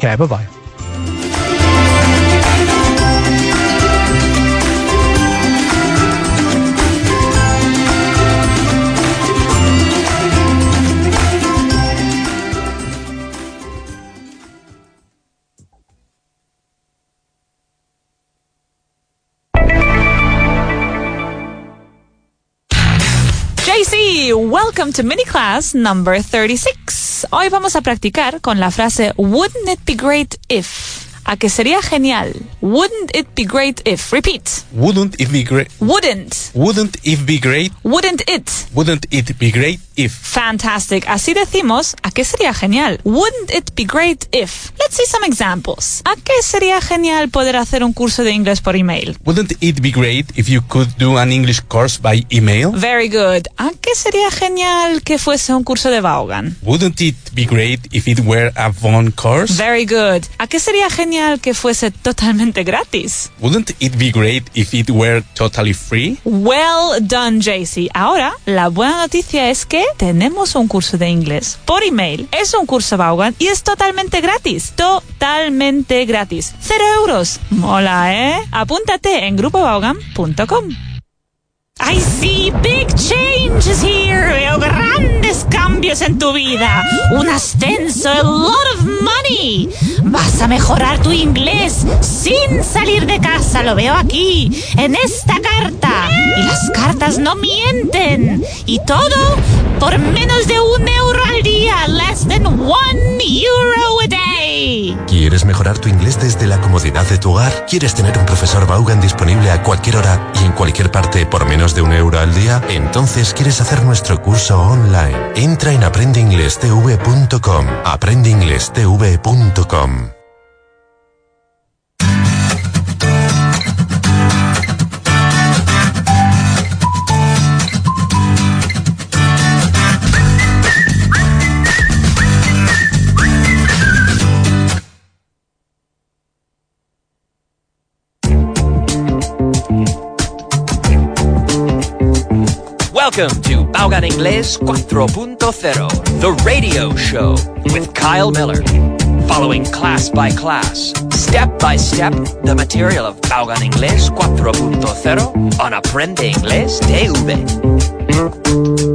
Okay, bye bye. Welcome to mini class number 36. Hoy vamos a practicar con la frase Wouldn't it be great if? A que sería genial. Wouldn't it be great if? Repeat. Wouldn't it be great? Wouldn't. Wouldn't it be great? Wouldn't it? Wouldn't it be great if? Fantastic. Así decimos, ¿a qué sería genial? Wouldn't it be great if? Let's see some examples. ¿A qué sería genial poder hacer un curso de inglés por email? Wouldn't it be great if you could do an English course by email? Very good. ¿A qué sería genial que fuese un curso de Vaughan? Wouldn't it be great if it were a Vaughan course? Very good. ¿A qué sería genial que fuese totalmente gratis? Wouldn't it be great if it were totally free? Well done, JC. Ahora, la buena noticia es que tenemos un curso de inglés por email. Es un curso Vaughan y es totalmente gratis. Totalmente gratis. Cero euros. Mola, ¿eh? Apúntate en grupovaughan.com. I see big changes here. Veo grandes cambios en tu vida. Un ascenso, a lot of money. Vas a mejorar tu inglés sin salir de casa. Lo veo aquí, en esta carta. Y las cartas no mienten. Y todo por menos de un euro al día. Less than one euro a day. ¿Quieres mejorar tu inglés desde la comodidad de tu hogar? ¿Quieres tener un profesor Vaughan disponible a cualquier hora y en cualquier parte por menos de un euro al día? Entonces quieres hacer nuestro curso online. Entra en aprendeinglestv.com. aprendeinglestv.com. Welcome to Vaughan Inglés 4.0, the radio show with Kyle Miller. Following class by class, step by step, the material of Vaughan Inglés 4.0 on Aprende Inglés TV.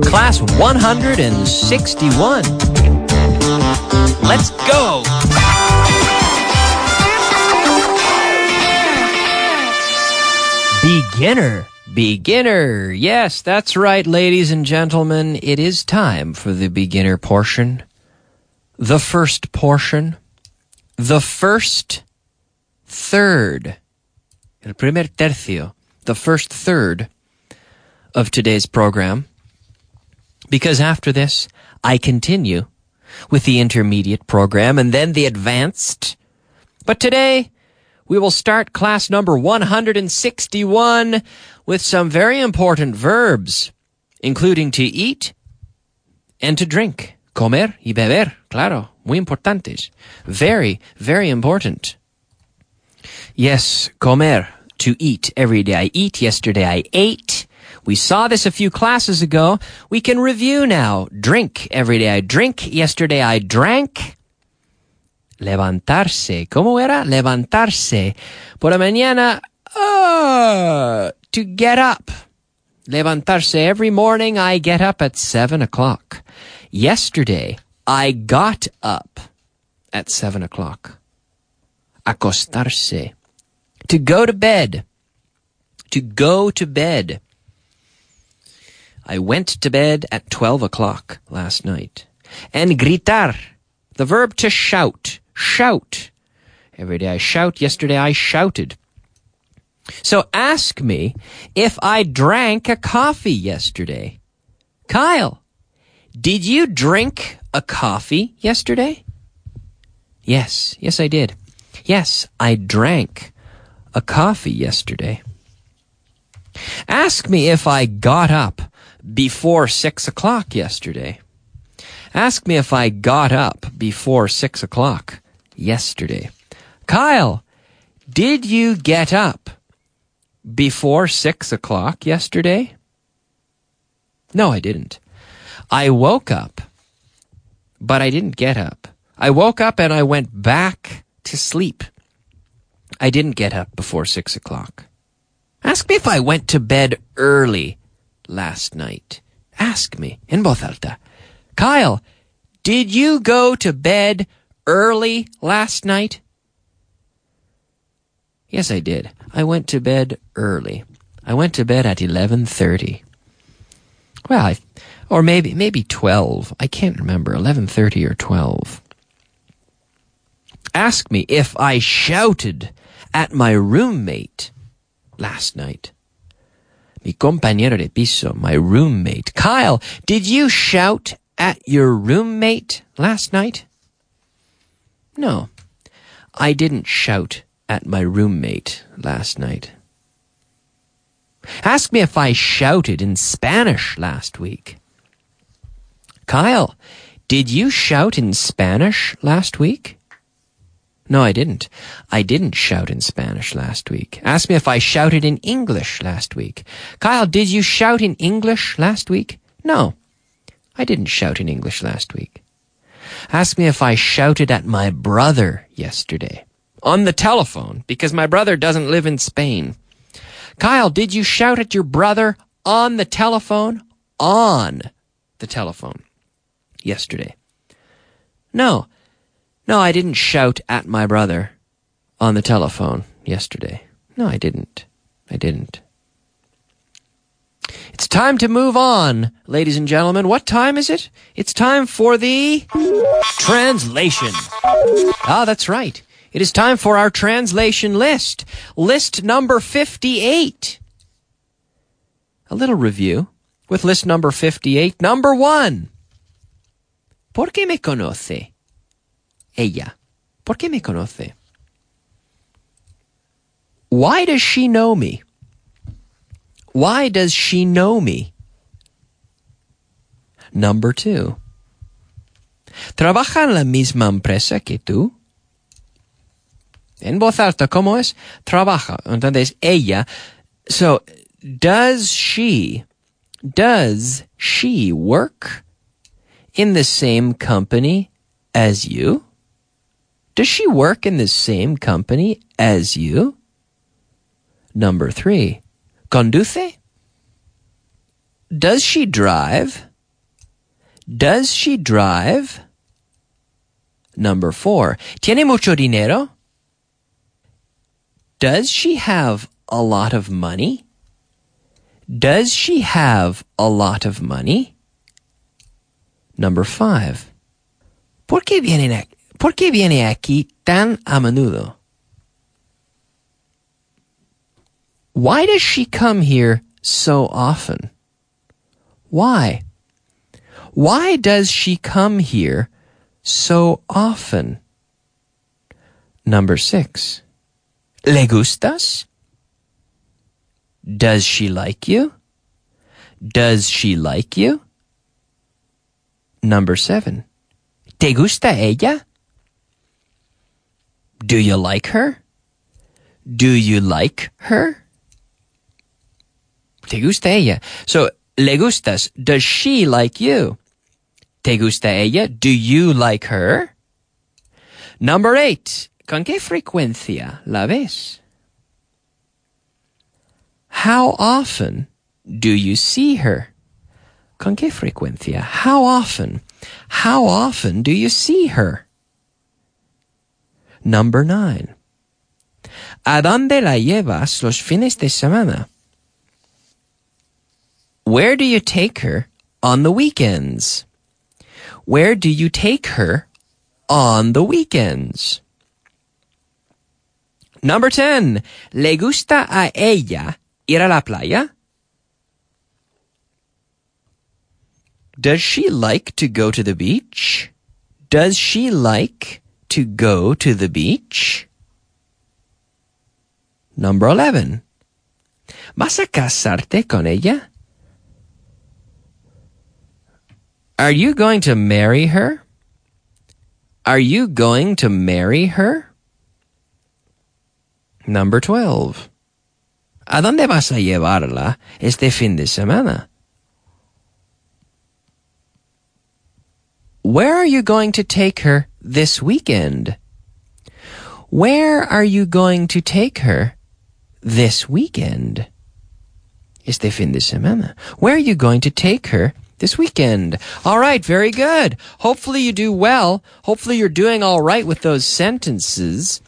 Class 161. Let's go! Beginner. Beginner. Yes, that's right, ladies and gentlemen. It is time for the beginner portion. The first portion. The first third. El primer tercio. The first third of today's program. Because after this, I continue with the intermediate program and then the advanced. But today, we will start class number 161 with some very important verbs, including to eat and to drink. Comer y beber, claro, muy importantes. Very, very important. Yes, comer, to eat every day. I eat, yesterday I ate. We saw this a few classes ago. We can review now. Drink, every day I drink, yesterday I drank. Levantarse. ¿Cómo era? Levantarse. Por la mañana, uh, to get up. Levantarse. Every morning I get up at seven o'clock. Yesterday I got up at seven o'clock. Acostarse. To go to bed. To go to bed. I went to bed at 12 o'clock last night. And gritar. The verb to shout. Shout. Every day I shout. Yesterday I shouted. So ask me if I drank a coffee yesterday. Kyle, did you drink a coffee yesterday? Yes, yes, I did. Yes, I drank a coffee yesterday. Ask me if I got up before six o'clock yesterday. Ask me if I got up before six o'clock yesterday. Kyle, did you get up before six o'clock yesterday? No, I didn't. I woke up, but I didn't get up. I woke up and I went back to sleep. I didn't get up before six o'clock. Ask me if I went to bed early last night. Ask me in voz alta. Kyle, did you go to bed early last night? Yes, I did. I went to bed early. I went to bed at 11:30. Well, I, or maybe maybe 12. I can't remember. 11:30 or 12. Ask me if I shouted at my roommate last night. Mi compañero de piso, my roommate. Kyle, did you shout at your roommate last night? No, I didn't shout at my roommate last night. Ask me if I shouted in Spanish last week. Kyle, did you shout in Spanish last week? No, I didn't. I didn't shout in Spanish last week. Ask me if I shouted in English last week. Kyle, did you shout in English last week? No, I didn't shout in English last week. Ask me if I shouted at my brother yesterday. On the telephone, because my brother doesn't live in Spain. Kyle, did you shout at your brother on the telephone? On the telephone yesterday. No, no, I didn't shout at my brother on the telephone yesterday. No, I didn't. I didn't. It's time to move on, ladies and gentlemen. What time is it? It's time for the translation. Ah, that's right. It is time for our translation list. List number 58. A little review with list number 58. Number one. ¿Por qué me conoce? Ella. ¿Por qué me conoce? Why does she know me? Why does she know me? Number two. ¿Trabaja en la misma empresa que tú? En voz alta, ¿cómo es? Trabaja. Entonces, ella. So, does she, does she work in the same company as you? Does she work in the same company as you? Number three. Conduce? Does she drive? Does she drive? Number four. ¿Tiene mucho dinero? Does she have a lot of money? Does she have a lot of money? Number five. ¿Por qué viene aquí, ¿por qué viene aquí tan a menudo? Why does she come here so often? Why? Why does she come here so often? Number six. ¿Le gustas? Does she like you? Does she like you? Number seven. ¿Te gusta ella? Do you like her? Do you like her? ¿Te gusta ella? So, ¿le gustas? Does she like you? ¿Te gusta ella? Do you like her? Number eight. ¿Con qué frecuencia la ves? How often do you see her? ¿Con qué frecuencia? How often? How often do you see her? Number nine. ¿A dónde la llevas los fines de semana? Where do you take her on the weekends? Where do you take her on the weekends? Number 10. ¿Le gusta a ella ir a la playa? Does she like to go to the beach? Does she like to go to the beach? Number 11. ¿Vas a casarte con ella? Are you going to marry her? Are you going to marry her? Number 12. ¿A dónde vas a llevarla este fin de semana? Where are you going to take her this weekend? Where are you going to take her this weekend? Este fin de semana. Where are you going to take her this weekend? All right, very good. Hopefully you do well. Hopefully you're doing all right with those sentences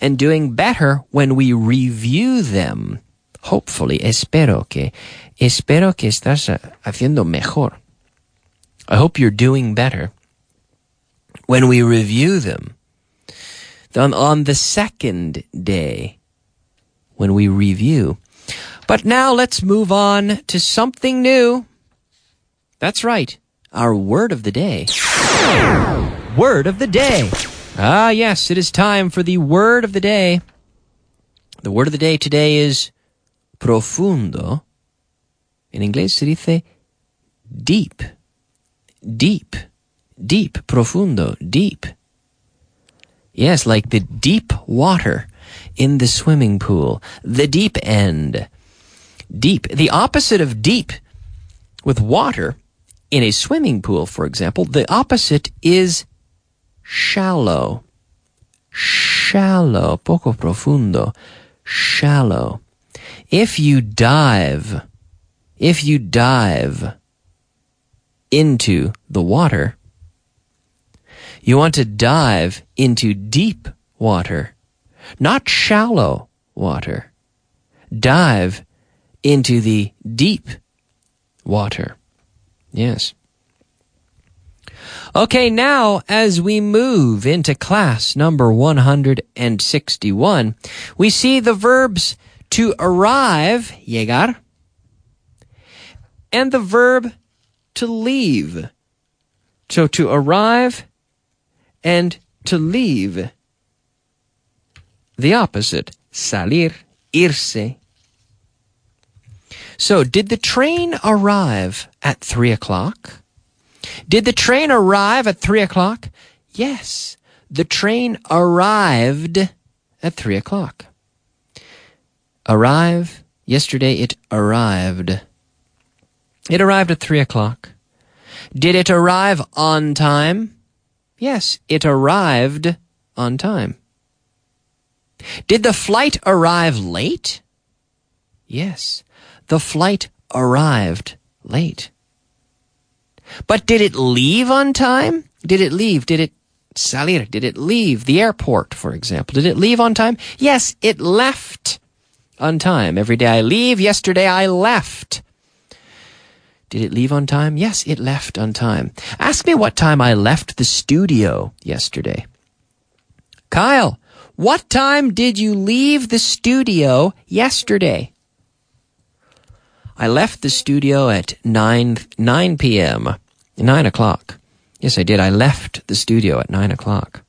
and doing better when we review them. Hopefully, espero que, espero que estás haciendo mejor. I hope you're doing better when we review them. Then on the second day, when we review. But now let's move on to something new. That's right, our word of the day. Word of the day. Ah, yes, it is time for the word of the day. The word of the day today is profundo. In inglés se dice deep. Deep. Deep. Profundo. Deep. Yes, like the deep water in the swimming pool. The deep end. Deep. The opposite of deep with water in a swimming pool, for example, the opposite is shallow. Shallow. Poco profundo. Shallow. If you dive, if you dive into the water, you want to dive into deep water, not shallow water. Dive into the deep water. Yes. Okay, now as we move into class number 161, we see the verbs to arrive, llegar, and the verb to leave. So to arrive and to leave. The opposite, salir, irse. So did the train arrive at three o'clock? Did the train arrive at three o'clock? Yes, the train arrived at three o'clock. Arrive. Yesterday it arrived. It arrived at three o'clock. Did it arrive on time? Yes, it arrived on time. Did the flight arrive late? Yes, the flight arrived late. But did it leave on time? Did it leave? Did it salir? Did it leave the airport, for example? Did it leave on time? Yes, it left on time. Every day I leave. Yesterday I left. Did it leave on time? Yes, it left on time. Ask me what time I left the studio yesterday. Kyle, what time did you leave the studio yesterday? I left the studio at 9, 9 p.m. 9 o'clock. Yes, I did. I left the studio at 9 o'clock.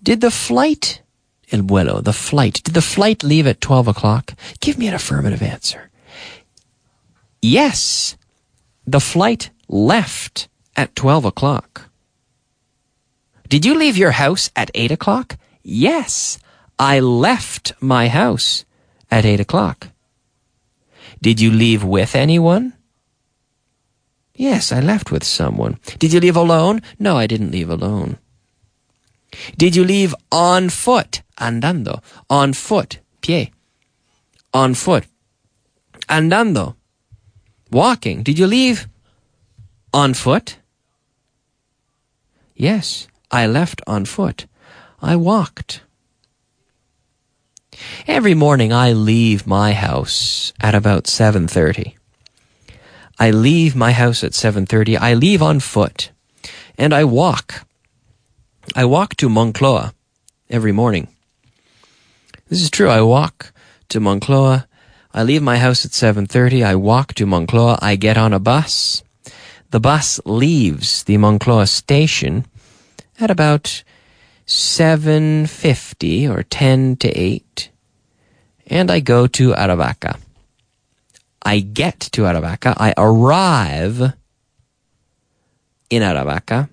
Did the flight, el vuelo, the flight, did the flight leave at 12 o'clock? Give me an affirmative answer. Yes, the flight left at 12 o'clock. Did you leave your house at 8 o'clock? Yes, I left my house at 8 o'clock. Did you leave with anyone? Yes, I left with someone. Did you leave alone? No, I didn't leave alone. Did you leave on foot? Andando. On foot. Pie. On foot. Andando. Walking. Did you leave on foot? Yes, I left on foot. I walked. Every morning I leave my house at about 7:30. I leave my house at 7:30. I leave on foot and I walk. I walk to Moncloa every morning. This is true. I walk to Moncloa. I leave my house at 7:30. I walk to Moncloa. I get on a bus. The bus leaves the Moncloa station at about 7.50 or 10 to 8. And I go to Aravaca. I get to Aravaca. I arrive in Aravaca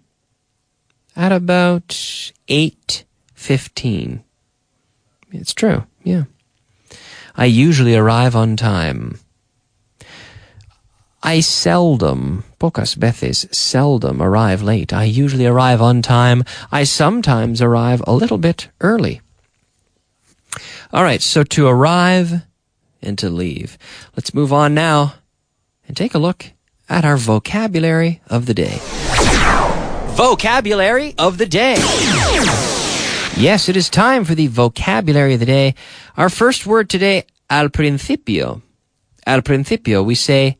at about 8.15. It's true, yeah. I usually arrive on time. I seldom, pocas veces, seldom arrive late. I usually arrive on time. I sometimes arrive a little bit early. All right, so to arrive and to leave. Let's move on now and take a look at our vocabulary of the day. Vocabulary of the day. Yes, it is time for the vocabulary of the day. Our first word today, al principio. Al principio, we say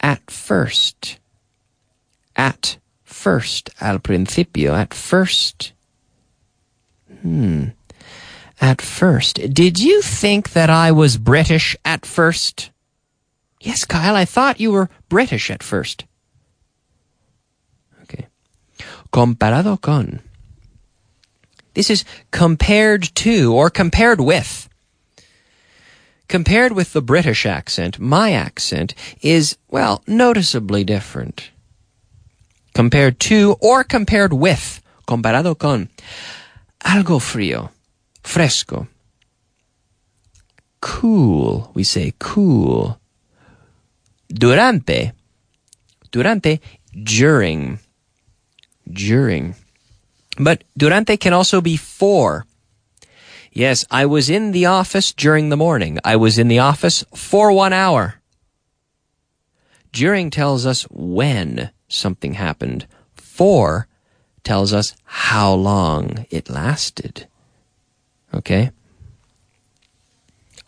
at first. At first. Al principio, at first. Hmm. At first. Did you think that I was British at first? Yes, Kyle, I thought you were British at first. Okay. Comparado con. This is compared to or compared with. Compared with the British accent, my accent is, well, noticeably different. Compared to or compared with. Comparado con. Algo frío. Fresco. Cool. We say cool. Durante. Durante. During. During. But durante can also be for. Yes, I was in the office during the morning. I was in the office for one hour. During tells us when something happened. For tells us how long it lasted. Okay?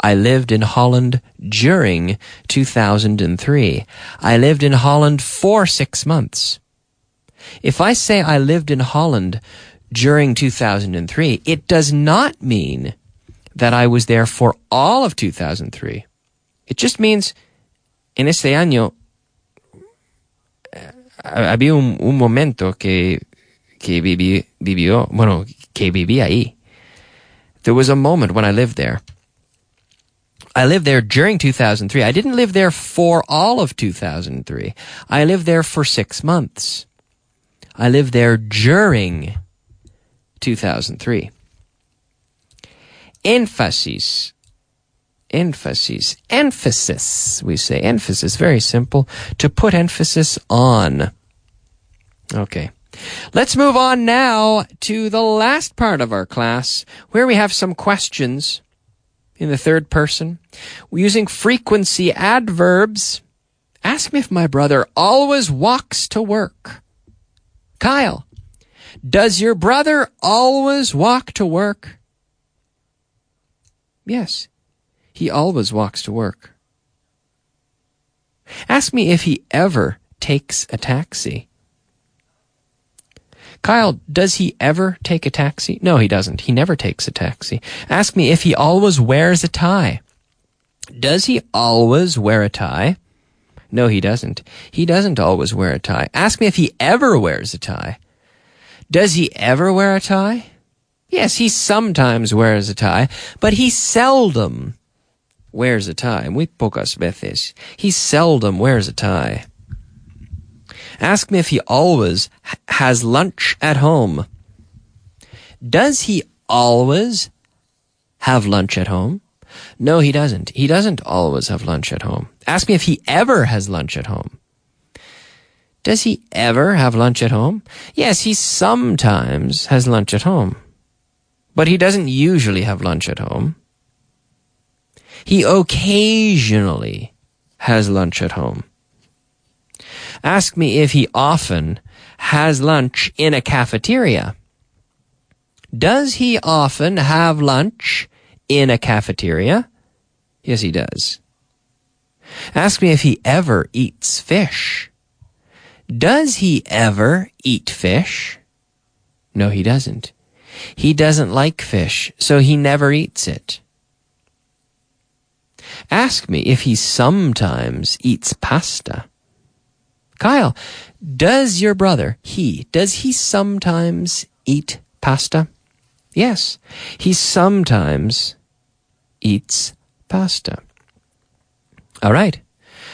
I lived in Holland during 2003. I lived in Holland for six months. If I say I lived in Holland during 2003, it does not mean that I was there for all of 2003. It just means en este año eh, había un, un momento que, que viví, vivió, bueno, que viví ahí. There was a moment when I lived there. I lived there during 2003. I didn't live there for all of 2003. I lived there for six months. I lived there during 2003. Emphasis. Emphasis. Emphasis, we say. Emphasis. Very simple. To put emphasis on. Okay. Let's move on now to the last part of our class where we have some questions in the third person. We're using frequency adverbs. Ask me if my brother always walks to work. Kyle, does your brother always walk to work? Yes, he always walks to work. Ask me if he ever takes a taxi. Kyle, does he ever take a taxi? No, he doesn't. He never takes a taxi. Ask me if he always wears a tie. Does he always wear a tie? No, he doesn't. He doesn't always wear a tie. Ask me if he ever wears a tie. Does he ever wear a tie? Yes, he sometimes wears a tie, but he seldom wears a tie. Muy pocas veces. He seldom wears a tie. Ask me if he always has lunch at home. Does he always have lunch at home? No, he doesn't. He doesn't always have lunch at home. Ask me if he ever has lunch at home. Does he ever have lunch at home? Yes, he sometimes has lunch at home. But he doesn't usually have lunch at home. He occasionally has lunch at home. Ask me if he often has lunch in a cafeteria. Does he often have lunch in a cafeteria? Yes, he does. Ask me if he ever eats fish. Does he ever eat fish? No, he doesn't. He doesn't like fish, so he never eats it. Ask me if he sometimes eats pasta. Kyle, does your brother, he, does he sometimes eat pasta? Yes, he sometimes eats pasta. All right.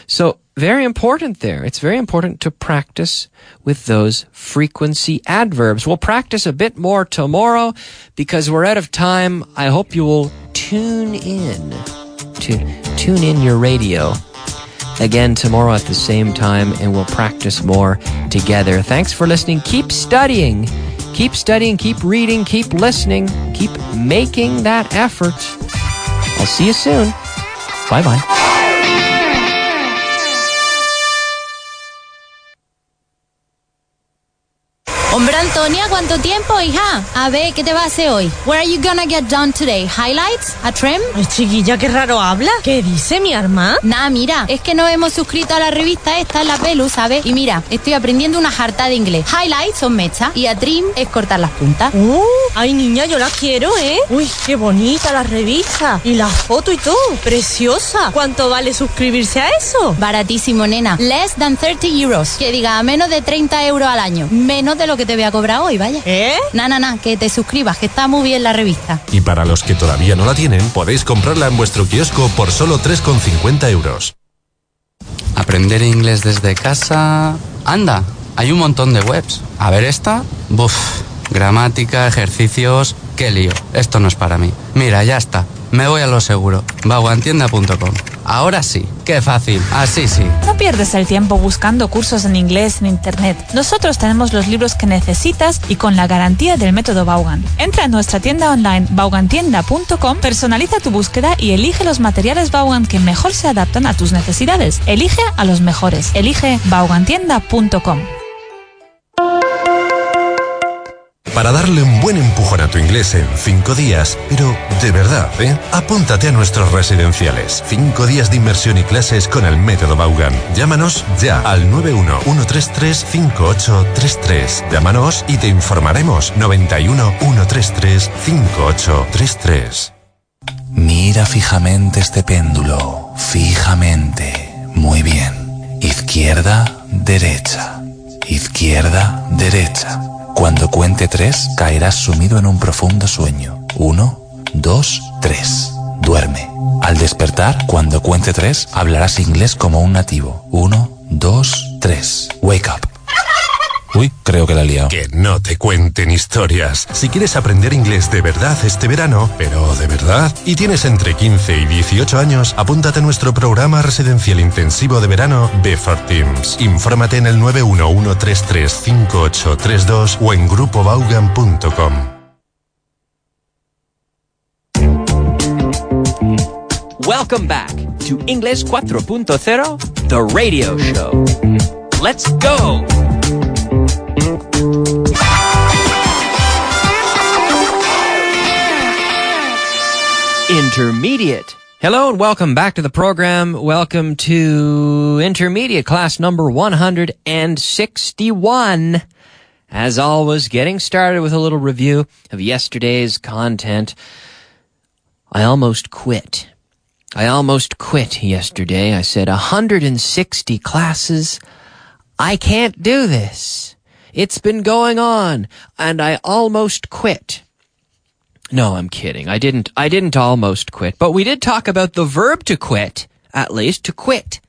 So very important there. It's very important to practice with those frequency adverbs. We'll practice a bit more tomorrow because we're out of time. I hope you will tune in to tune in your radio again tomorrow at the same time and we'll practice more together. Thanks for listening. Keep studying. Keep studying, keep reading, keep listening, keep making that effort. I'll see you soon. Bye bye. Hombre, Antonia, ¿cuánto tiempo, hija? A ver, ¿qué te va a hacer hoy? What are you gonna get done today? ¿Highlights? ¿A trim? Ay, chiquilla, qué raro habla. ¿Qué dice mi arma? Nah, mira, es que nos hemos suscrito a la revista esta, la Pelu, ¿sabes? Y mira, estoy aprendiendo una jarta de inglés. Highlights son mechas y a trim es cortar las puntas. Uh, ay, niña, yo la quiero, ¿eh? Uy, qué bonita la revista. Y la foto y todo. Preciosa. ¿Cuánto vale suscribirse a eso? Baratísimo, nena. Less than 30 euros. Que diga, menos de 30 euros al año. Menos de lo que te voy a cobrar hoy, vaya. ¿Eh? Na, na, na, que te suscribas, que está muy bien la revista. Y para los que todavía no la tienen, podéis comprarla en vuestro kiosco por solo 3,50 euros. Aprender inglés desde casa. Anda, hay un montón de webs. A ver esta. Buf. Gramática, ejercicios. Qué lío. Esto no es para mí. Mira, ya está. Me voy a lo seguro. Vaguantienda.com. Ahora sí. Qué fácil. Así sí. No pierdes el tiempo buscando cursos en inglés en Internet. Nosotros tenemos los libros que necesitas y con la garantía del método Vaughan. Entra en nuestra tienda online vaughantienda.com, personaliza tu búsqueda y elige los materiales Vaughan que mejor se adaptan a tus necesidades. Elige a los mejores. Elige vaughantienda.com. Para darle un buen empujón a tu inglés en 5 días, pero de verdad, ¿eh? Apúntate a nuestros residenciales. 5 días de inmersión y clases con el método Vaughan. Llámanos ya al 91-133-5833. Llámanos y te informaremos. 91-133-5833. Mira fijamente este péndulo, fijamente. Muy bien. Izquierda, derecha. Izquierda, derecha. Cuando cuente tres, caerás sumido en un profundo sueño. Uno, dos, tres. Duerme. Al despertar, cuando cuente tres, hablarás inglés como un nativo. Uno, dos, tres. Wake up. Uy, creo que la he liado. Que no te cuenten historias. Si quieres aprender inglés de verdad este verano, pero de verdad, y tienes entre 15 y 18 años, apúntate a nuestro programa residencial intensivo de verano B4 Teams. Infórmate en el 911335832 o en grupobaugan.com. Welcome back to English 4.0, the radio show. Let's go! Intermediate. Hello and welcome back to the program. Welcome to Intermediate class number 161. As always, getting started with a little review of yesterday's content. I almost quit. I almost quit yesterday. I said 160 classes. I can't do this. It's been going on and I almost quit. No, I'm kidding. I didn't, I didn't almost quit, but we did talk about the verb to quit, at least, to quit.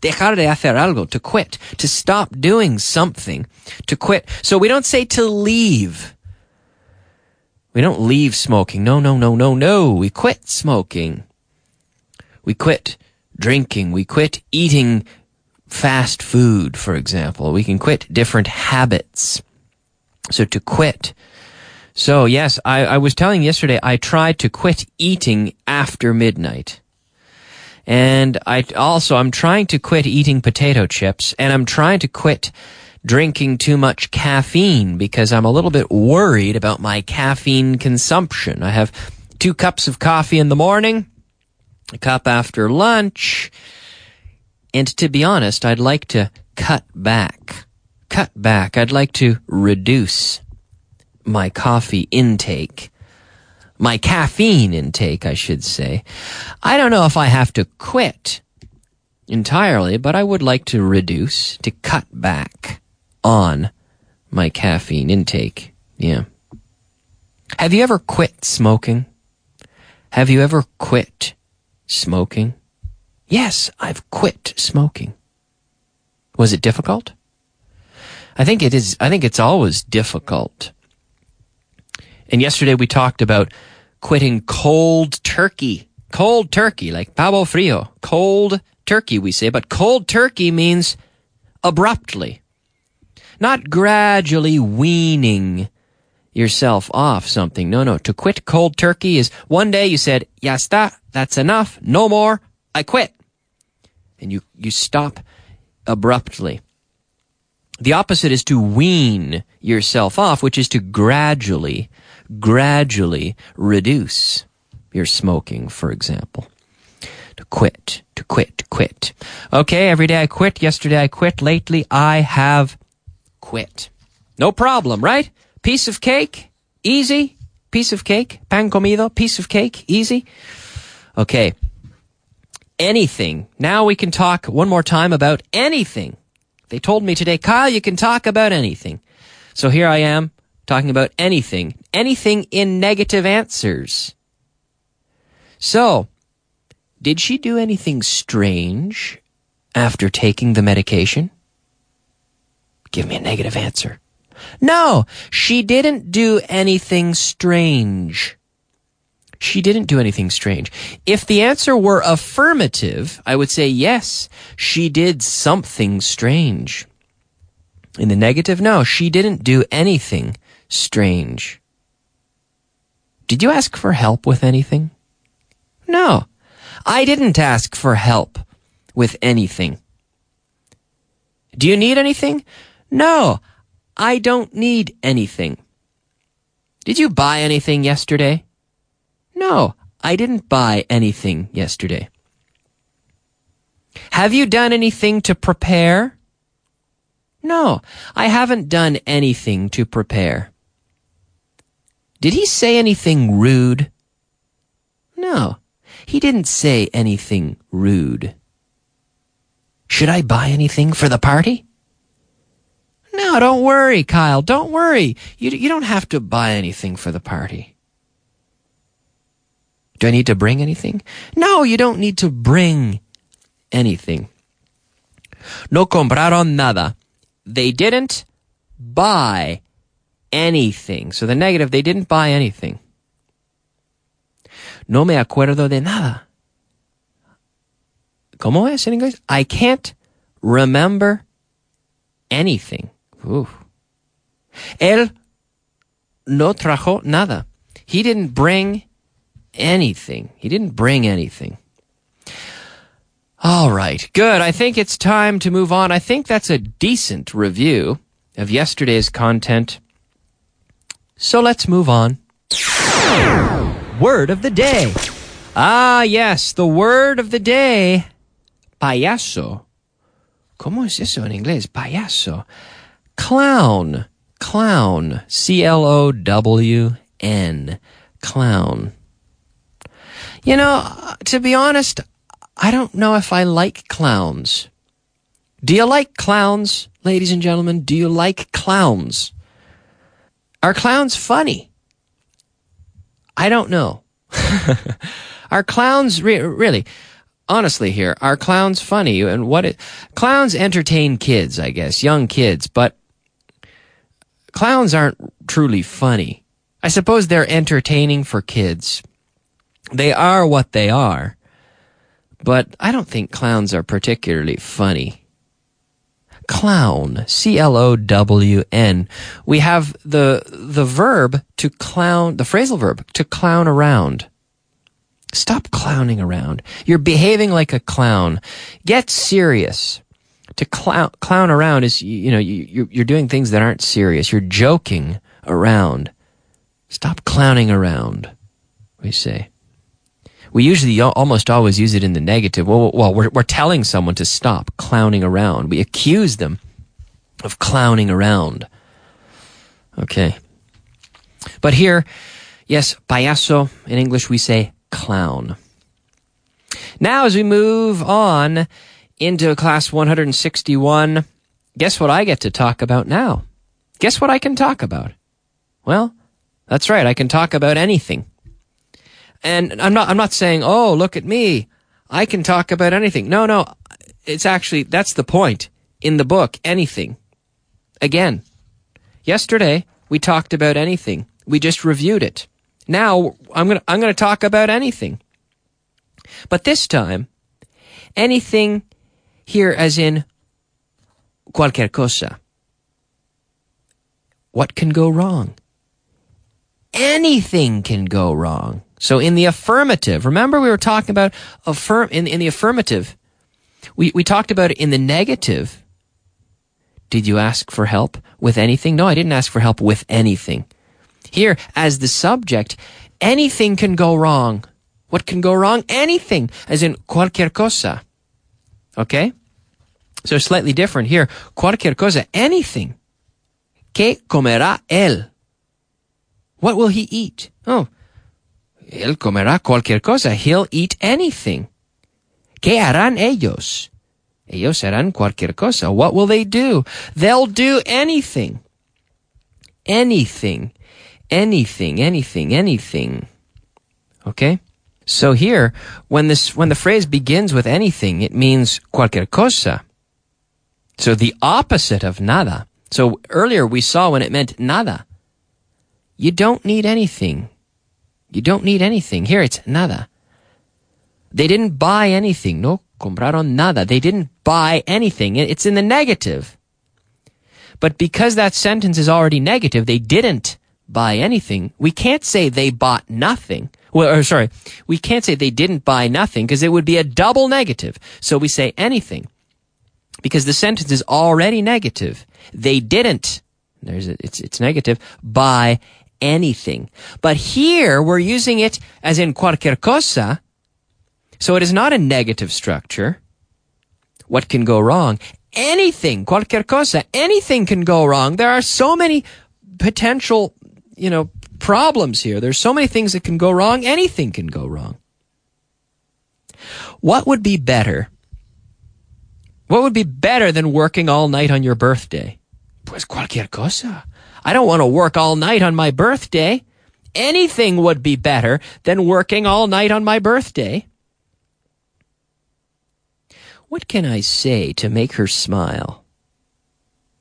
Dejar de hacer algo, to quit, to stop doing something, to quit. So we don't say to leave. We don't leave smoking. No, no, no, no, no. We quit smoking. We quit drinking. We quit eating fast food, for example. We can quit different habits. So to quit. So yes, I, I was telling yesterday I tried to quit eating after midnight. And I also, I'm trying to quit eating potato chips and I'm trying to quit drinking too much caffeine because I'm a little bit worried about my caffeine consumption. I have two cups of coffee in the morning, a cup after lunch, and to be honest, I'd like to cut back. Cut back. I'd like to reduce my coffee intake. My caffeine intake, I should say. I don't know if I have to quit entirely, but I would like to reduce, to cut back on my caffeine intake. Yeah. Have you ever quit smoking? Have you ever quit smoking? Yes, I've quit smoking. Was it difficult? I think it is, I think it's always difficult. And yesterday we talked about quitting cold turkey. Cold turkey, like pavo frio. Cold turkey, we say, but cold turkey means abruptly. Not gradually weaning yourself off something. No, no. To quit cold turkey is one day you said, ya está, that's enough, no more, I quit. And you, you stop abruptly. The opposite is to wean yourself off, which is to gradually, gradually reduce your smoking, for example. To quit, to quit, to quit. Okay, every day I quit. Yesterday I quit. Lately I have quit. No problem, right? Piece of cake, easy. Piece of cake, pan comido, piece of cake, easy. Okay. Anything. Now we can talk one more time about anything. They told me today, Kyle, you can talk about anything. So here I am talking about anything. Anything in negative answers. So, did she do anything strange after taking the medication? Give me a negative answer. No, she didn't do anything strange. She didn't do anything strange. If the answer were affirmative, I would say yes, she did something strange. In the negative, no, she didn't do anything strange. Did you ask for help with anything? No, I didn't ask for help with anything. Do you need anything? No, I don't need anything. Did you buy anything yesterday? No, I didn't buy anything yesterday. Have you done anything to prepare? No, I haven't done anything to prepare. Did he say anything rude? No, he didn't say anything rude. Should I buy anything for the party? No, don't worry, Kyle. Don't worry. You, you don't have to buy anything for the party. Do I need to bring anything? No, you don't need to bring anything. No compraron nada. They didn't buy anything. So the negative, they didn't buy anything. No me acuerdo de nada. ¿Cómo es en inglés? I can't remember anything. Ooh. Él no trajo nada. He didn't bring anything. He didn't bring anything. All right, good. I think it's time to move on. I think that's a decent review of yesterday's content. So let's move on. Word of the day. Ah, yes, the word of the day. Payaso. ¿Cómo es eso en inglés? Payaso. Clown. Clown. C L O W N. Clown. You know, to be honest, I don't know if I like clowns. Do you like clowns, ladies and gentlemen? Do you like clowns? Are clowns funny? I don't know. are clowns re- really? Honestly, here are clowns funny? And what? It, clowns entertain kids, I guess, young kids, but clowns aren't truly funny. I suppose they're entertaining for kids. They are what they are, but I don't think clowns are particularly funny. Clown, C-L-O-W-N. We have the, the verb to clown, the phrasal verb, to clown around. Stop clowning around. You're behaving like a clown. Get serious. To clown, clown around is, you know, you, you're doing things that aren't serious. You're joking around. Stop clowning around, we say. We usually almost always use it in the negative. Well, well we're, we're telling someone to stop clowning around. We accuse them of clowning around. Okay. But here, yes, payaso, in English we say clown. Now, as we move on into class 161, guess what I get to talk about now? Guess what I can talk about? Well, that's right, I can talk about anything. And I'm not, I'm not saying, oh, look at me. I can talk about anything. No, no. It's actually, that's the point in the book. Anything. Again, yesterday we talked about anything. We just reviewed it. Now I'm going to, I'm going to talk about anything. But this time, Anything here as in cualquier cosa. What can go wrong? Anything can go wrong. So in the affirmative, remember we were talking about affirm in, in the affirmative. We we talked about it in the negative. Did you ask for help with anything? No, I didn't ask for help with anything. Here, as the subject, anything can go wrong. What can go wrong? Anything, as in cualquier cosa. Okay? So slightly different here. Cualquier cosa, anything. ¿Qué comerá él? What will he eat? Oh, él comerá cualquier cosa. He'll eat anything. ¿Qué harán ellos? Ellos harán cualquier cosa. What will they do? They'll do anything. Anything. Anything, anything, anything. Okay? So here, when this, when the phrase begins with anything, it means cualquier cosa. So the opposite of nada. So earlier we saw when it meant nada. You don't need anything. You don't need anything. Here it's nada. They didn't buy anything. No compraron nada. They didn't buy anything. It's in the negative. But because that sentence is already negative, they didn't buy anything. We can't say they bought nothing. Well, or sorry, we can't say they didn't buy nothing because it would be a double negative. So we say anything because the sentence is already negative. They didn't. There's a, it's it's negative buy anything. But here we're using it as in cualquier cosa. So it is not a negative structure. What can go wrong? Anything, cualquier cosa, anything can go wrong. There are so many potential, you know, problems here. There's so many things that can go wrong. Anything can go wrong. What would be better? What would be better than working all night on your birthday? Pues cualquier cosa. I don't want to work all night on my birthday. Anything would be better than working all night on my birthday. What can I say to make her smile?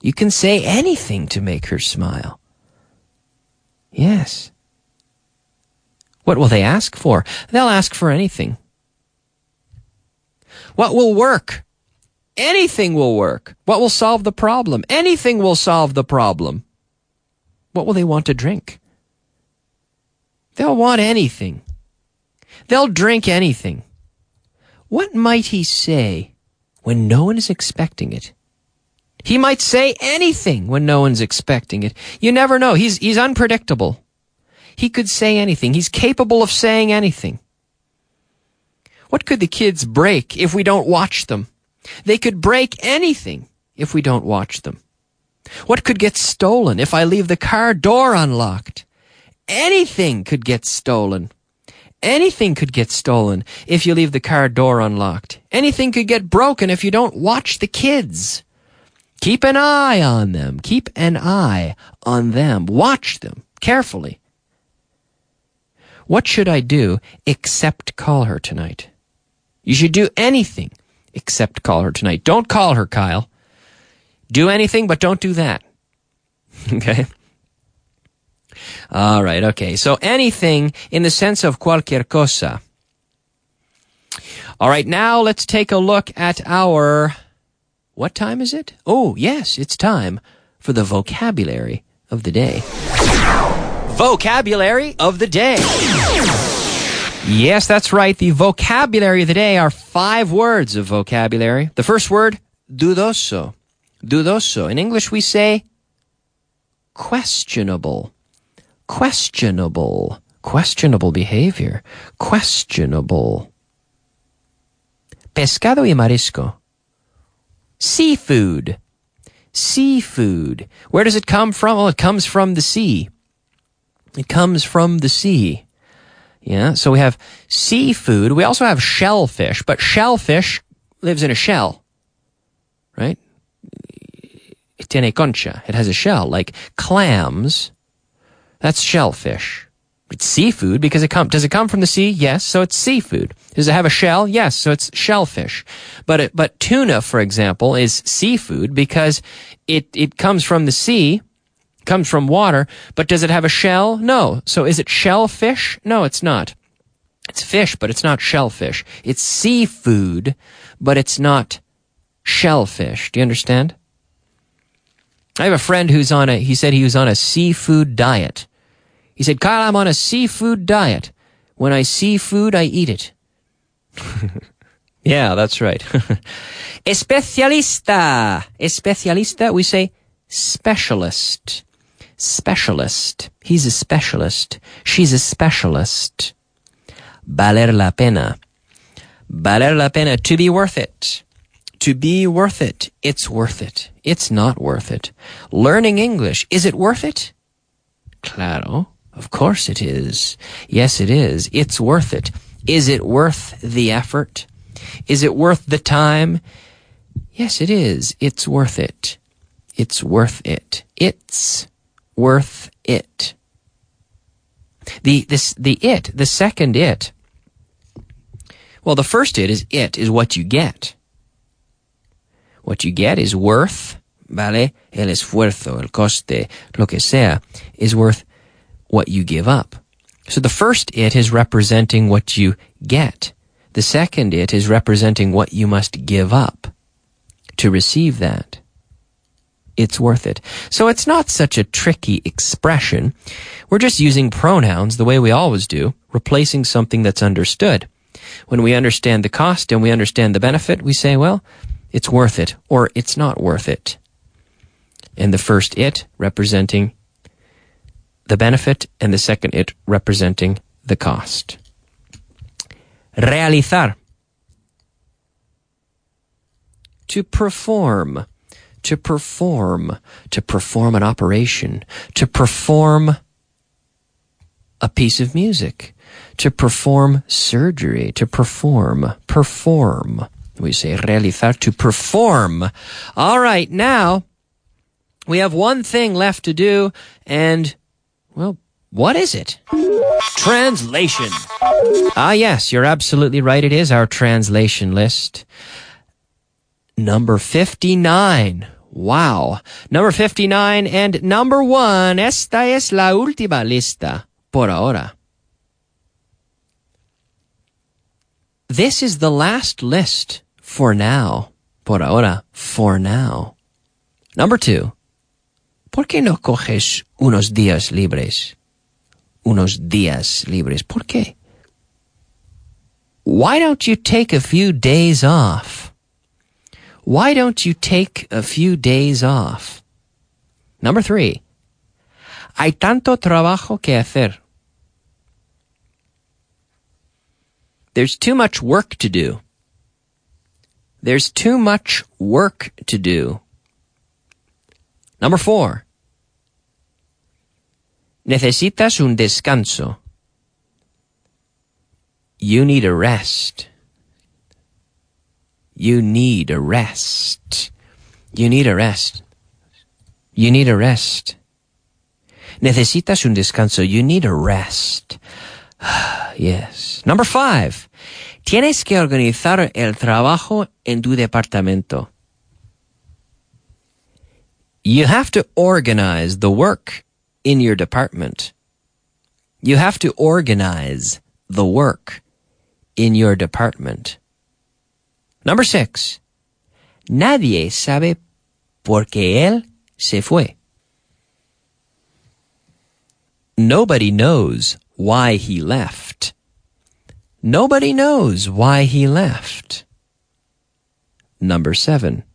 You can say anything to make her smile. Yes. What will they ask for? They'll ask for anything. What will work? Anything will work. What will solve the problem? Anything will solve the problem. What will they want to drink? They'll want anything. They'll drink anything. What might he say when no one is expecting it? He might say anything when no one's expecting it. You never know. He's, he's unpredictable. He could say anything. He's capable of saying anything. What could the kids break if we don't watch them? They could break anything if we don't watch them. What could get stolen if I leave the car door unlocked? Anything could get stolen. Anything could get stolen if you leave the car door unlocked. Anything could get broken if you don't watch the kids. Keep an eye on them. Keep an eye on them. Watch them carefully. What should I do except call her tonight? You should do anything except call her tonight. Don't call her, Kyle. Do anything, but don't do that. okay? All right, okay. So anything in the sense of cualquier cosa. All right, now let's take a look at our. What time is it? Oh, yes, it's time for the vocabulary of the day. Vocabulary of the day. Yes, that's right. The vocabulary of the day are five words of vocabulary. The first word, dudoso. Dudoso. In English, we say questionable. Questionable. Questionable behavior. Questionable. Pescado y marisco. Seafood. Seafood. Where does it come from? Well, it comes from the sea. It comes from the sea. Yeah, so we have seafood. We also have shellfish, but shellfish lives in a shell, right? Tiene concha. It has a shell, like clams. That's shellfish. It's seafood because it come, does it come from the sea? Yes. So it's seafood. Does it have a shell? Yes. So it's shellfish. But it, but tuna, for example, is seafood because it, it comes from the sea, comes from water, but does it have a shell? No. So is it shellfish? No, it's not. It's fish, but it's not shellfish. It's seafood, but it's not shellfish. Do you understand? I have a friend who's on a, he said he was on a seafood diet. He said, Kyle, I'm on a seafood diet. When I see food, I eat it. yeah, that's right. Especialista. Especialista, we say specialist. Specialist. He's a specialist. She's a specialist. Valer la pena. Valer la pena. To be worth it. To be worth it. It's worth it. It's not worth it. Learning English. Is it worth it? Claro. Of course it is. Yes, it is. It's worth it. Is it worth the effort? Is it worth the time? Yes, it is. It's worth it. It's worth it. It's worth it. The, this, the it, the second it. Well, the first it is it, is what you get. What you get is worth, vale, el esfuerzo, el coste, lo que sea, is worth what you give up. So the first it is representing what you get. The second it is representing what you must give up to receive that. It's worth it. So it's not such a tricky expression. We're just using pronouns the way we always do, replacing something that's understood. When we understand the cost and we understand the benefit, we say, well, it's worth it, or it's not worth it. And the first it representing the benefit, and the second it representing the cost. Realizar. To perform. To perform. To perform an operation. To perform a piece of music. To perform surgery. To perform. Perform. We say realizar to perform. All right, now we have one thing left to do, and, well, what is it? Translation. Ah, yes, you're absolutely right. It is our translation list. Number 59. Wow. Number 59 and number one. Esta es la última lista por ahora. This is the last list for now. Por ahora. For now. Number two. ¿Por qué no coges unos días libres? Unos días libres. ¿Por qué? Why don't you take a few days off? Why don't you take a few days off? Number three. Hay tanto trabajo que hacer. There's too much work to do. There's too much work to do. Number four. Necesitas un descanso. You need a rest. You need a rest. You need a rest. You need a rest. Necesitas un descanso. You need a rest. yes. Number five. Tienes que organizar el trabajo en tu departamento. You have to organize the work in your department. You have to organize the work in your department. Number six. Nadie sabe por qué él se fue. Nobody knows why he left. Nobody knows why he left. Number seven.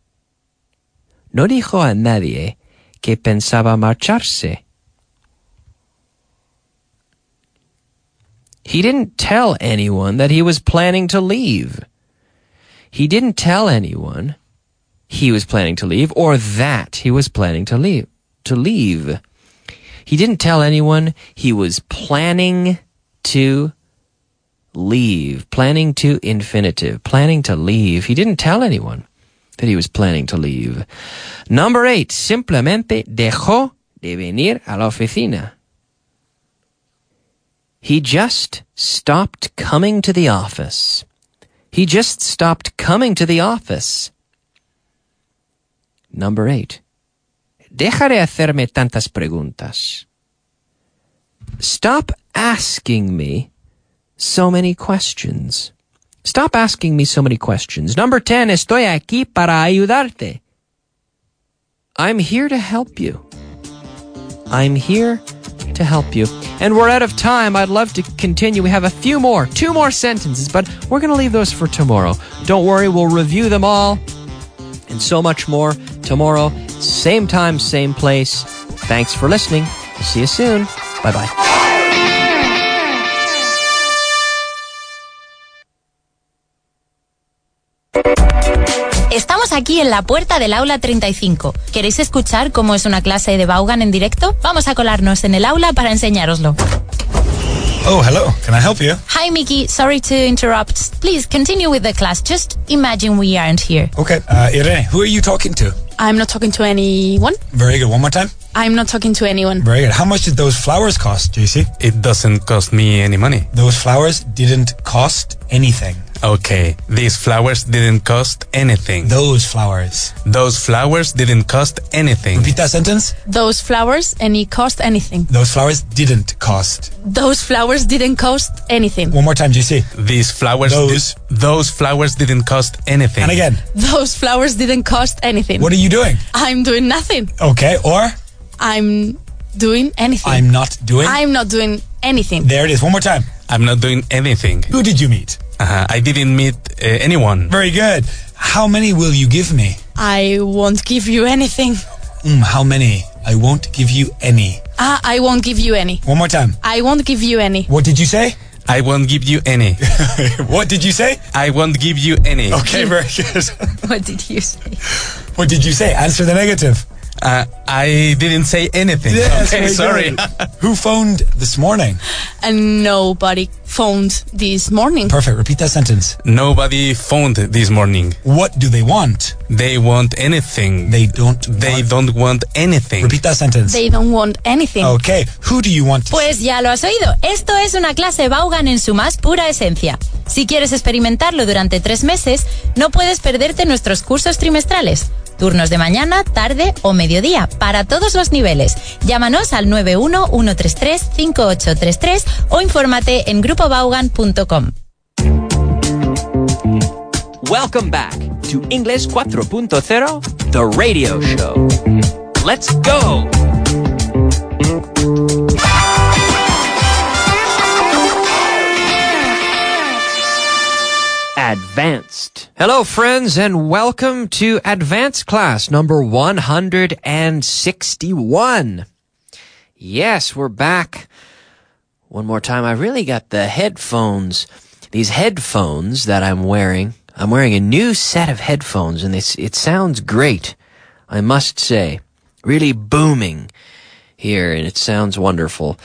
No dijo a nadie que pensaba marcharse. He didn't tell anyone that he was planning to leave. He didn't tell anyone he was planning to leave or that he was planning to leave. To leave. He didn't tell anyone he was planning to leave. Planning to infinitive. Planning to leave. He didn't tell anyone that he was planning to leave. Number eight. Simplemente dejó de venir a la oficina. He just stopped coming to the office. He just stopped coming to the office. Number eight. Deja de hacerme tantas preguntas. Stop asking me so many questions. Stop asking me so many questions. Number 10, estoy aquí para ayudarte. I'm here to help you. I'm here to help you. And we're out of time. I'd love to continue. We have a few more, two more sentences, but we're going to leave those for tomorrow. Don't worry, we'll review them all and so much more tomorrow, same time, same place. Thanks for listening. See you soon. Bye bye. Aquí en la puerta del aula 35. ¿Queréis escuchar cómo es una clase de Vaughan en directo? Vamos a colarnos en el aula para enseñároslo. Oh, hello. Can I help you? Hi, Mickey. Sorry to interrupt. Please continue with the class. Just imagine we aren't here. Okay. Uh, Irene, who are you talking to? I'm not talking to anyone. Very good. One more time. I'm not talking to anyone. Very good. How much did those flowers cost, JC? It doesn't cost me any money. Those flowers didn't cost anything. Okay, these flowers didn't cost anything. Those flowers. Those flowers didn't cost anything. Repeat that sentence. Those flowers any cost anything. Those flowers didn't cost. Those flowers didn't cost anything. One more time, JC. These flowers Those. Di- those flowers didn't cost anything. And again. Those flowers didn't cost anything. What are you doing? I'm doing nothing. Okay. Or I'm doing anything. I'm not doing. I'm not doing anything. There it is. One more time. I'm not doing anything. Who did you meet? Uh, I didn't meet uh, anyone. Very good. How many will you give me? I won't give you anything. Mm, how many? I won't give you any. Ah, I won't give you any. One more time. I won't give you any. What did you say? I won't give you any. what did you say? I won't give you any. Okay, very good. What did you say? what did you say? Answer the negative. Uh, I didn't say anything. Yes, okay, sorry. Who phoned this morning? And nobody phoned this morning. Perfect. Repeat that sentence. Nobody phoned this morning. What do they want? They want anything. They don't. They want- don't want anything. Repeat that sentence. They don't want anything. Okay. Who do you want to Pues ya lo has oído. Esto es una clase Vaughan en su más pura esencia. Si quieres experimentarlo durante tres meses, no puedes perderte nuestros cursos trimestrales. Turnos de mañana, tarde o mediodía, para todos los niveles. Llámanos al 911335833 o infórmate en grupobaugan.com. Welcome back to English 4.0, the radio show. Let's go! Advanced. Hello, friends, and welcome to Advanced Class number 161. Yes, we're back. One more time. I really got the headphones. These headphones that I'm wearing. I'm wearing a new set of headphones and it's, it sounds great. I must say. Really booming here and it sounds wonderful.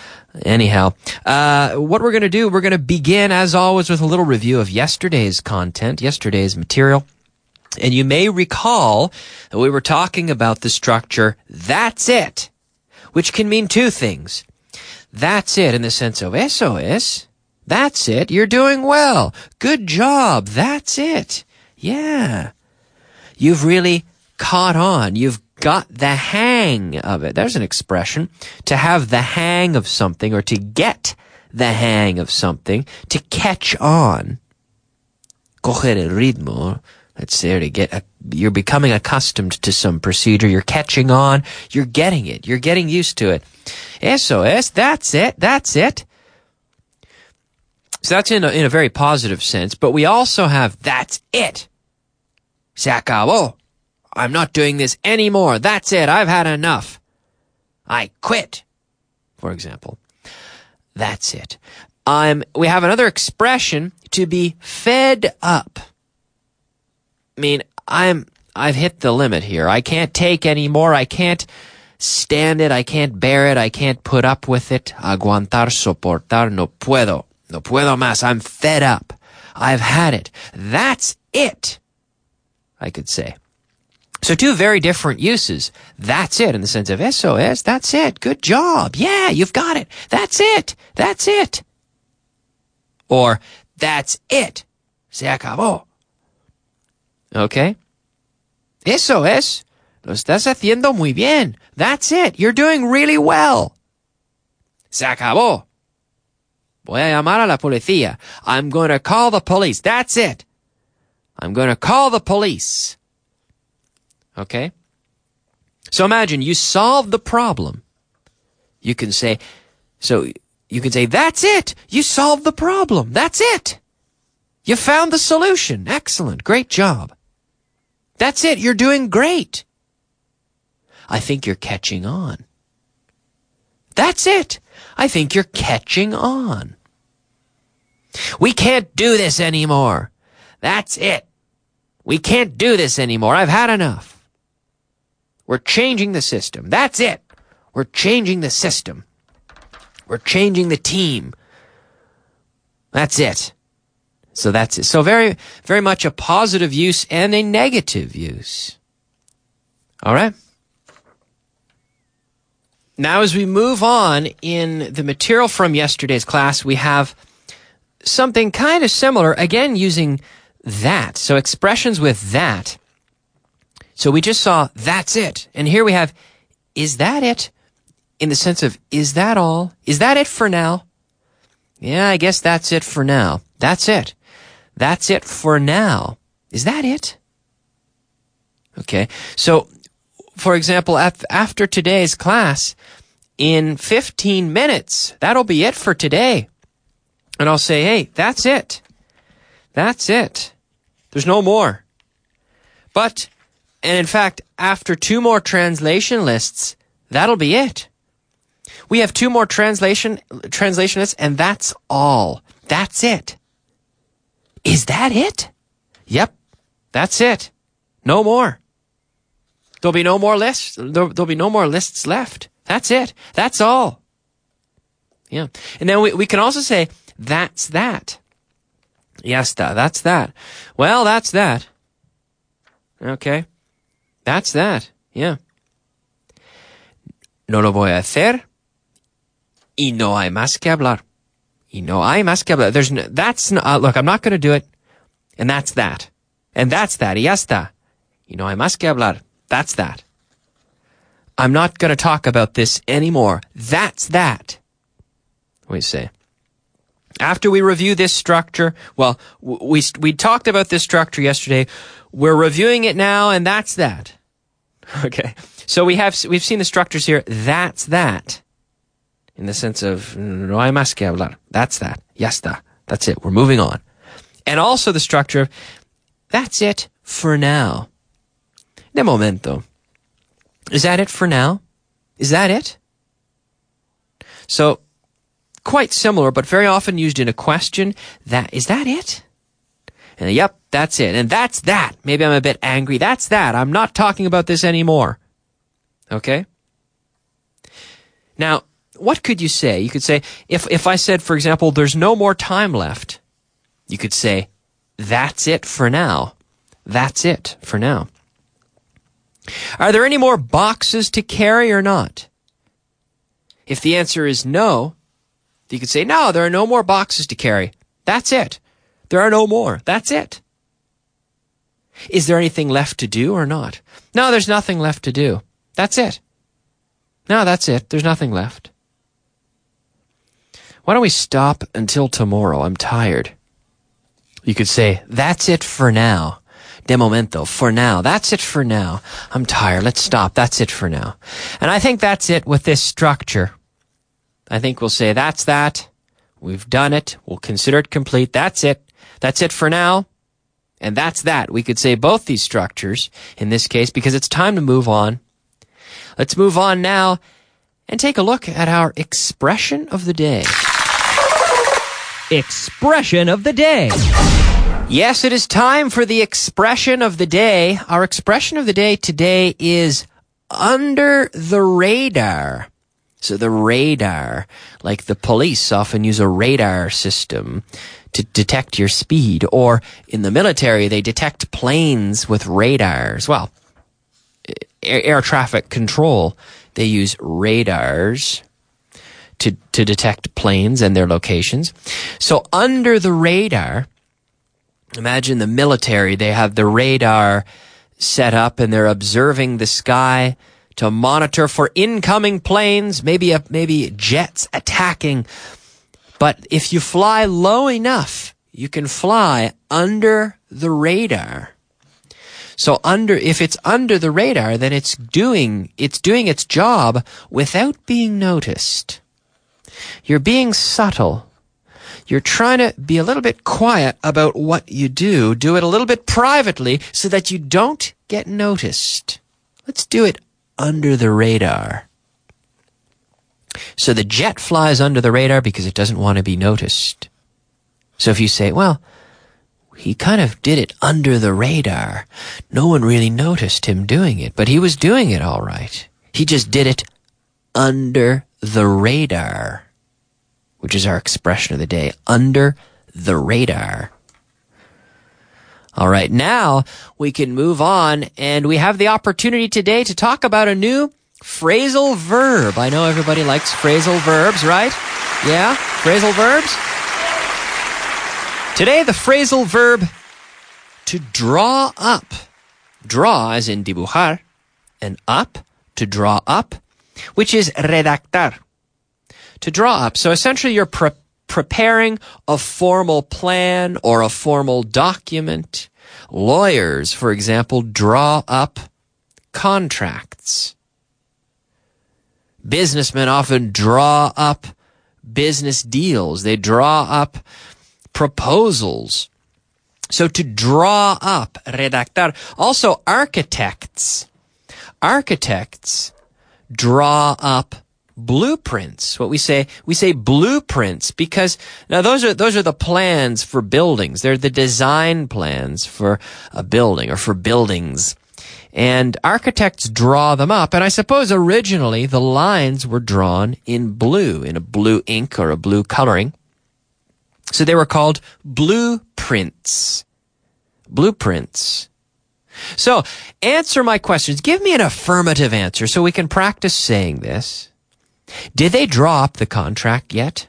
Anyhow, uh, what we're going to do, we're going to begin as always with a little review of yesterday's content, yesterday's material. And you may recall that we were talking about the structure, that's it, which can mean two things. That's it in the sense of eso es. That's it. You're doing well. Good job. That's it. Yeah. You've really caught on. You've got the hang of it. There's an expression. To have the hang of something or to get the hang of something, to catch on. Coger el ritmo. That's there to get, a, you're becoming accustomed to some procedure. You're catching on. You're getting it. You're getting used to it. Eso es. That's it. That's it. So that's in a, in a very positive sense, but we also have that's it. Se acabó. I'm not doing this anymore. That's it. I've had enough. I quit. For example. That's it. I'm, we have another expression to be fed up. I mean, I'm, I've hit the limit here. I can't take any more. I can't stand it. I can't bear it. I can't put up with it. Aguantar, soportar, no puedo. No puedo más. I'm fed up. I've had it. That's it. I could say. So two very different uses. That's it in the sense of eso es. That's it. Good job. Yeah, you've got it. That's it. That's it. Or that's it. Se acabó. Okay? Eso es. Lo estás haciendo muy bien. That's it. You're doing really well. Se acabó. Voy a llamar a la policía. I'm going to call the police. That's it. I'm going to call the police. Okay? So imagine you solve the problem. You can say, so you can say, that's it. You solved the problem. That's it. You found the solution. Excellent. Great job. That's it. You're doing great. I think you're catching on. That's it. I think you're catching on. We can't do this anymore. That's it. We can't do this anymore. I've had enough. We're changing the system. That's it. We're changing the system. We're changing the team. That's it. So that's it. So very, very much a positive use and a negative use. All right. Now, as we move on in the material from yesterday's class, we have something kind of similar, again, using that. So expressions with that. So we just saw that's it. And here we have is that it? In the sense of is that all? Is that it for now? Yeah, I guess that's it for now. That's it. That's it for now. Is that it? Okay. So, for example, af- after today's class, in 15 minutes, that'll be it for today. And I'll say, hey, that's it. That's it. There's no more. But, and in fact, after two more translation lists, that'll be it. We have two more translation, translation lists, and that's all. That's it. Is that it? Yep. That's it. No more. There'll be no more lists. There'll, there'll be no more lists left. That's it. That's all. Yeah. And then we, we can also say, that's that. Yes, that. That's that. Well, that's that. Okay. That's that. Yeah. No lo voy a hacer. Y no hay más que hablar. Y no hay más que hablar. There's no, that's no, uh, look, I'm not going to do it. And that's that. And that's that. Y ya está. Y no hay más que hablar. That's that. I'm not going to talk about this anymore. That's that. We say. After we review this structure, well, we, we talked about this structure yesterday. We're reviewing it now, and that's that. Okay. So we have, we've seen the structures here. That's that. In the sense of, no hay más que hablar. That's that. Ya está. That's it. We're moving on. And also the structure of, that's it for now. De momento. Is that it for now? Is that it? So, quite similar, but very often used in a question. That, is that it? And yep, that's it. And that's that. Maybe I'm a bit angry. That's that. I'm not talking about this anymore. Okay? Now, what could you say? You could say, if, if I said, for example, there's no more time left, you could say, that's it for now. That's it for now. Are there any more boxes to carry or not? If the answer is no, you could say, no, there are no more boxes to carry. That's it. There are no more. That's it. Is there anything left to do or not? No, there's nothing left to do. That's it. No, that's it. There's nothing left. Why don't we stop until tomorrow? I'm tired. You could say, that's it for now. De momento, for now. That's it for now. I'm tired. Let's stop. That's it for now. And I think that's it with this structure. I think we'll say that's that. We've done it. We'll consider it complete. That's it. That's it for now. And that's that. We could say both these structures in this case because it's time to move on. Let's move on now and take a look at our expression of the day. Expression of the day. Yes, it is time for the expression of the day. Our expression of the day today is under the radar. So the radar, like the police often use a radar system to detect your speed, or in the military, they detect planes with radars. Well, air, traffic control, they use radars to, to detect planes and their locations. So under the radar, imagine the military, they have the radar set up and they're observing the sky to monitor for incoming planes, maybe a, maybe jets attacking But if you fly low enough, you can fly under the radar. So under, if it's under the radar, then it's doing, it's doing its job without being noticed. You're being subtle. You're trying to be a little bit quiet about what you do. Do it a little bit privately so that you don't get noticed. Let's do it under the radar. So the jet flies under the radar because it doesn't want to be noticed. So if you say, well, he kind of did it under the radar. No one really noticed him doing it, but he was doing it all right. He just did it under the radar, which is our expression of the day. Under the radar. All right, now we can move on and we have the opportunity today to talk about a new phrasal verb. I know everybody likes phrasal verbs, right? Yeah? Phrasal verbs? Today, the phrasal verb to draw up. Draw as in dibujar, and up, to draw up, which is redactar. To draw up. So essentially you're pre- preparing a formal plan or a formal document. Lawyers, for example, draw up contracts. Businessmen often draw up business deals. They draw up proposals. So to draw up, redactar. Also architects. Architects draw up blueprints. What we say, we say blueprints because now those are, those are the plans for buildings. They're the design plans for a building or for buildings. And architects draw them up. And I suppose originally the lines were drawn in blue, in a blue ink or a blue coloring. So they were called blueprints. Blueprints. So answer my questions. Give me an affirmative answer so we can practice saying this. Did they draw up the contract yet?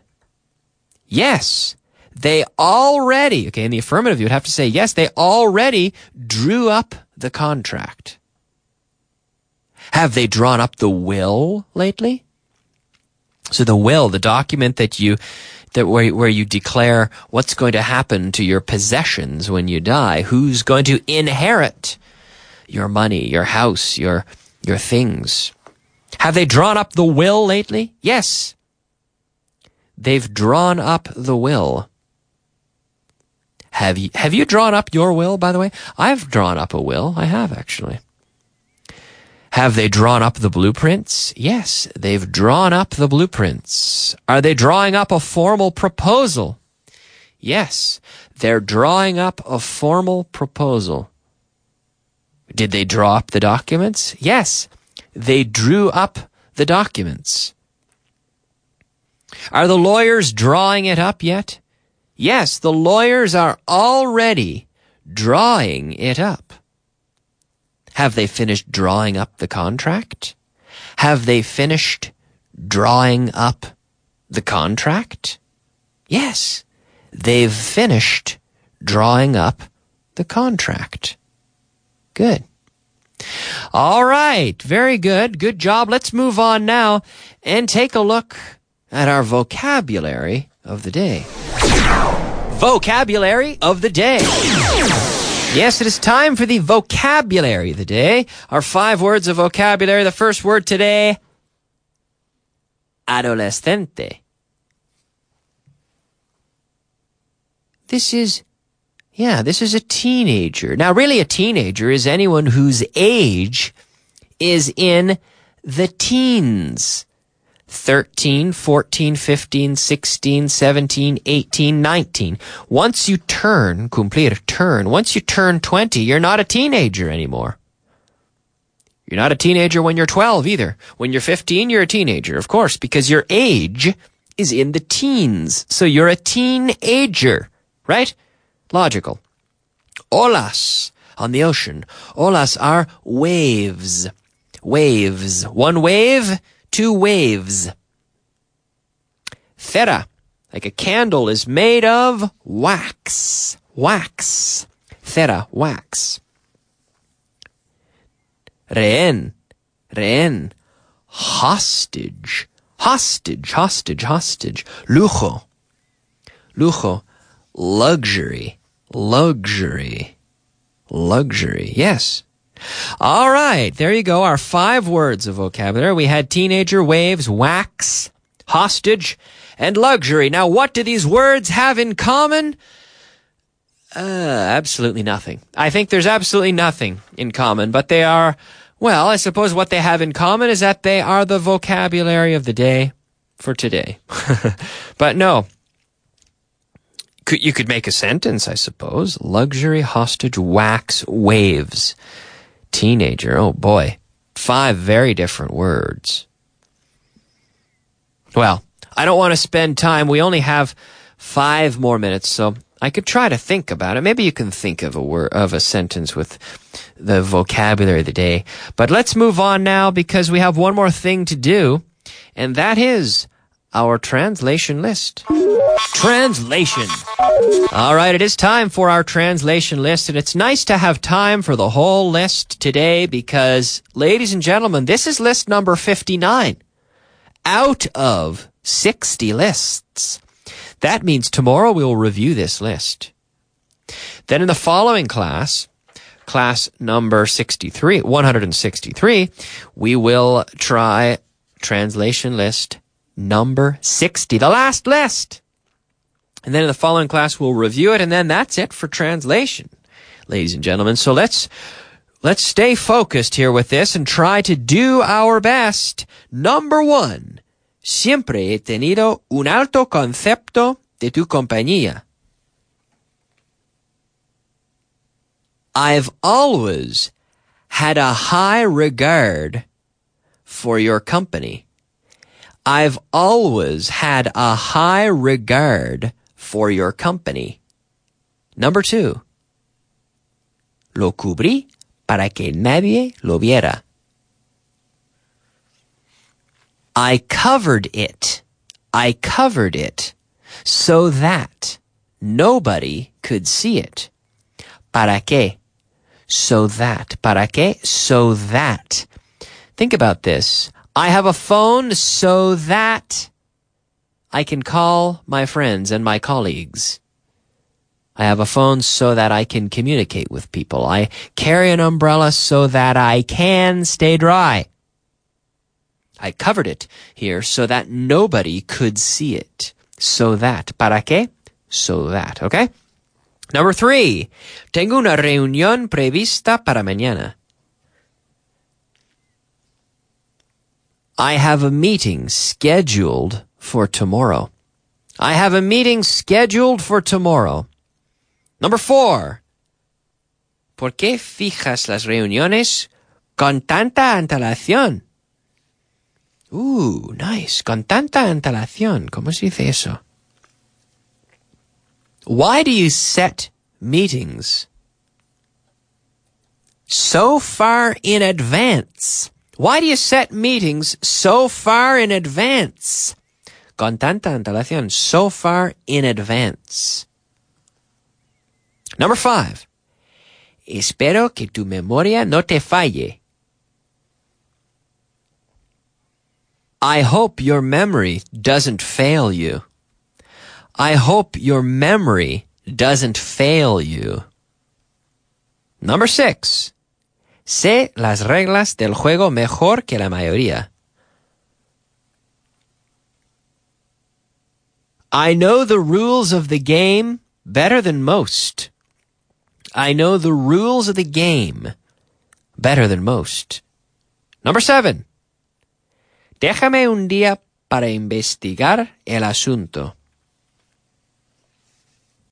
Yes. They already, okay, in the affirmative, you would have to say, yes, they already drew up the contract. Have they drawn up the will lately? So the will, the document that you that where, where you declare what's going to happen to your possessions when you die, who's going to inherit your money, your house, your, your things. Have they drawn up the will lately? Yes. They've drawn up the will. Have you, have you drawn up your will, by the way? I've drawn up a will. I have, actually. Have they drawn up the blueprints? Yes, they've drawn up the blueprints. Are they drawing up a formal proposal? Yes, they're drawing up a formal proposal. Did they draw up the documents? Yes, they drew up the documents. Are the lawyers drawing it up yet? Yes, the lawyers are already drawing it up. Have they finished drawing up the contract? Have they finished drawing up the contract? Yes, they've finished drawing up the contract. Good. All right. Very good. Good job. Let's move on now and take a look at our vocabulary of the day. Vocabulary of the day. Yes, it is time for the vocabulary of the day. Our five words of vocabulary. The first word today, adolescente. This is, yeah, this is a teenager. Now, really, a teenager is anyone whose age is in the teens. 13, 14, 15, 16, 17, 18, 19. Once you turn, cumplir, turn, once you turn 20, you're not a teenager anymore. You're not a teenager when you're 12 either. When you're 15, you're a teenager, of course, because your age is in the teens. So you're a teenager, right? Logical. Olas on the ocean. Olas are waves. Waves. One wave, two waves. Cera, like a candle, is made of wax. Wax. Cera, wax. Rehén, rehén, hostage. Hostage, hostage, hostage. Lujo, lujo, luxury, luxury, luxury. Yes. All right, there you go. Our five words of vocabulary. We had teenager, waves, wax, hostage, and luxury. Now, what do these words have in common? Uh, absolutely nothing. I think there's absolutely nothing in common, but they are, well, I suppose what they have in common is that they are the vocabulary of the day for today. but no. Could, you could make a sentence, I suppose. Luxury, hostage, wax, waves. Teenager, oh boy. Five very different words. Well, I don't want to spend time. We only have five more minutes, so I could try to think about it. Maybe you can think of a word, of a sentence with the vocabulary of the day. But let's move on now because we have one more thing to do, and that is our translation list. Translation. All right, it is time for our translation list, and it's nice to have time for the whole list today because, ladies and gentlemen, this is list number 59 out of 60 lists. That means tomorrow we will review this list. Then in the following class, class number 63, 163, we will try translation list number 60, the last list. And then in the following class, we'll review it, and then that's it for translation, ladies and gentlemen. So let's, let's stay focused here with this and try to do our best. Number one, siempre he tenido un alto concepto de tu compañía. I've always had a high regard for your company. I've always had a high regard for your company. Number two. Lo cubrí para que nadie lo viera. I covered it. I covered it so that nobody could see it. ¿Para qué? So that. ¿Para qué? So that. Think about this. I have a phone so that I can call my friends and my colleagues. I have a phone so that I can communicate with people. I carry an umbrella so that I can stay dry. I covered it here so that nobody could see it. So that. ¿Para qué? So that. Okay? Number three. Tengo una reunión prevista para mañana. I have a meeting scheduled for tomorrow. I have a meeting scheduled for tomorrow. Number four. ¿Por qué fijas las reuniones con tanta antelación? Ooh, nice. Con tanta antelación. ¿Cómo se dice eso? Why do you set meetings so far in advance? Why do you set meetings so far in advance? Con tanta antelación, so far in advance. Number five. Espero que tu memoria no te falle. I hope your memory doesn't fail you. I hope your memory doesn't fail you. Number six. Sé las reglas del juego mejor que la mayoría. I know the rules of the game better than most. I know the rules of the game better than most. Number seven. Déjame un día para investigar el asunto.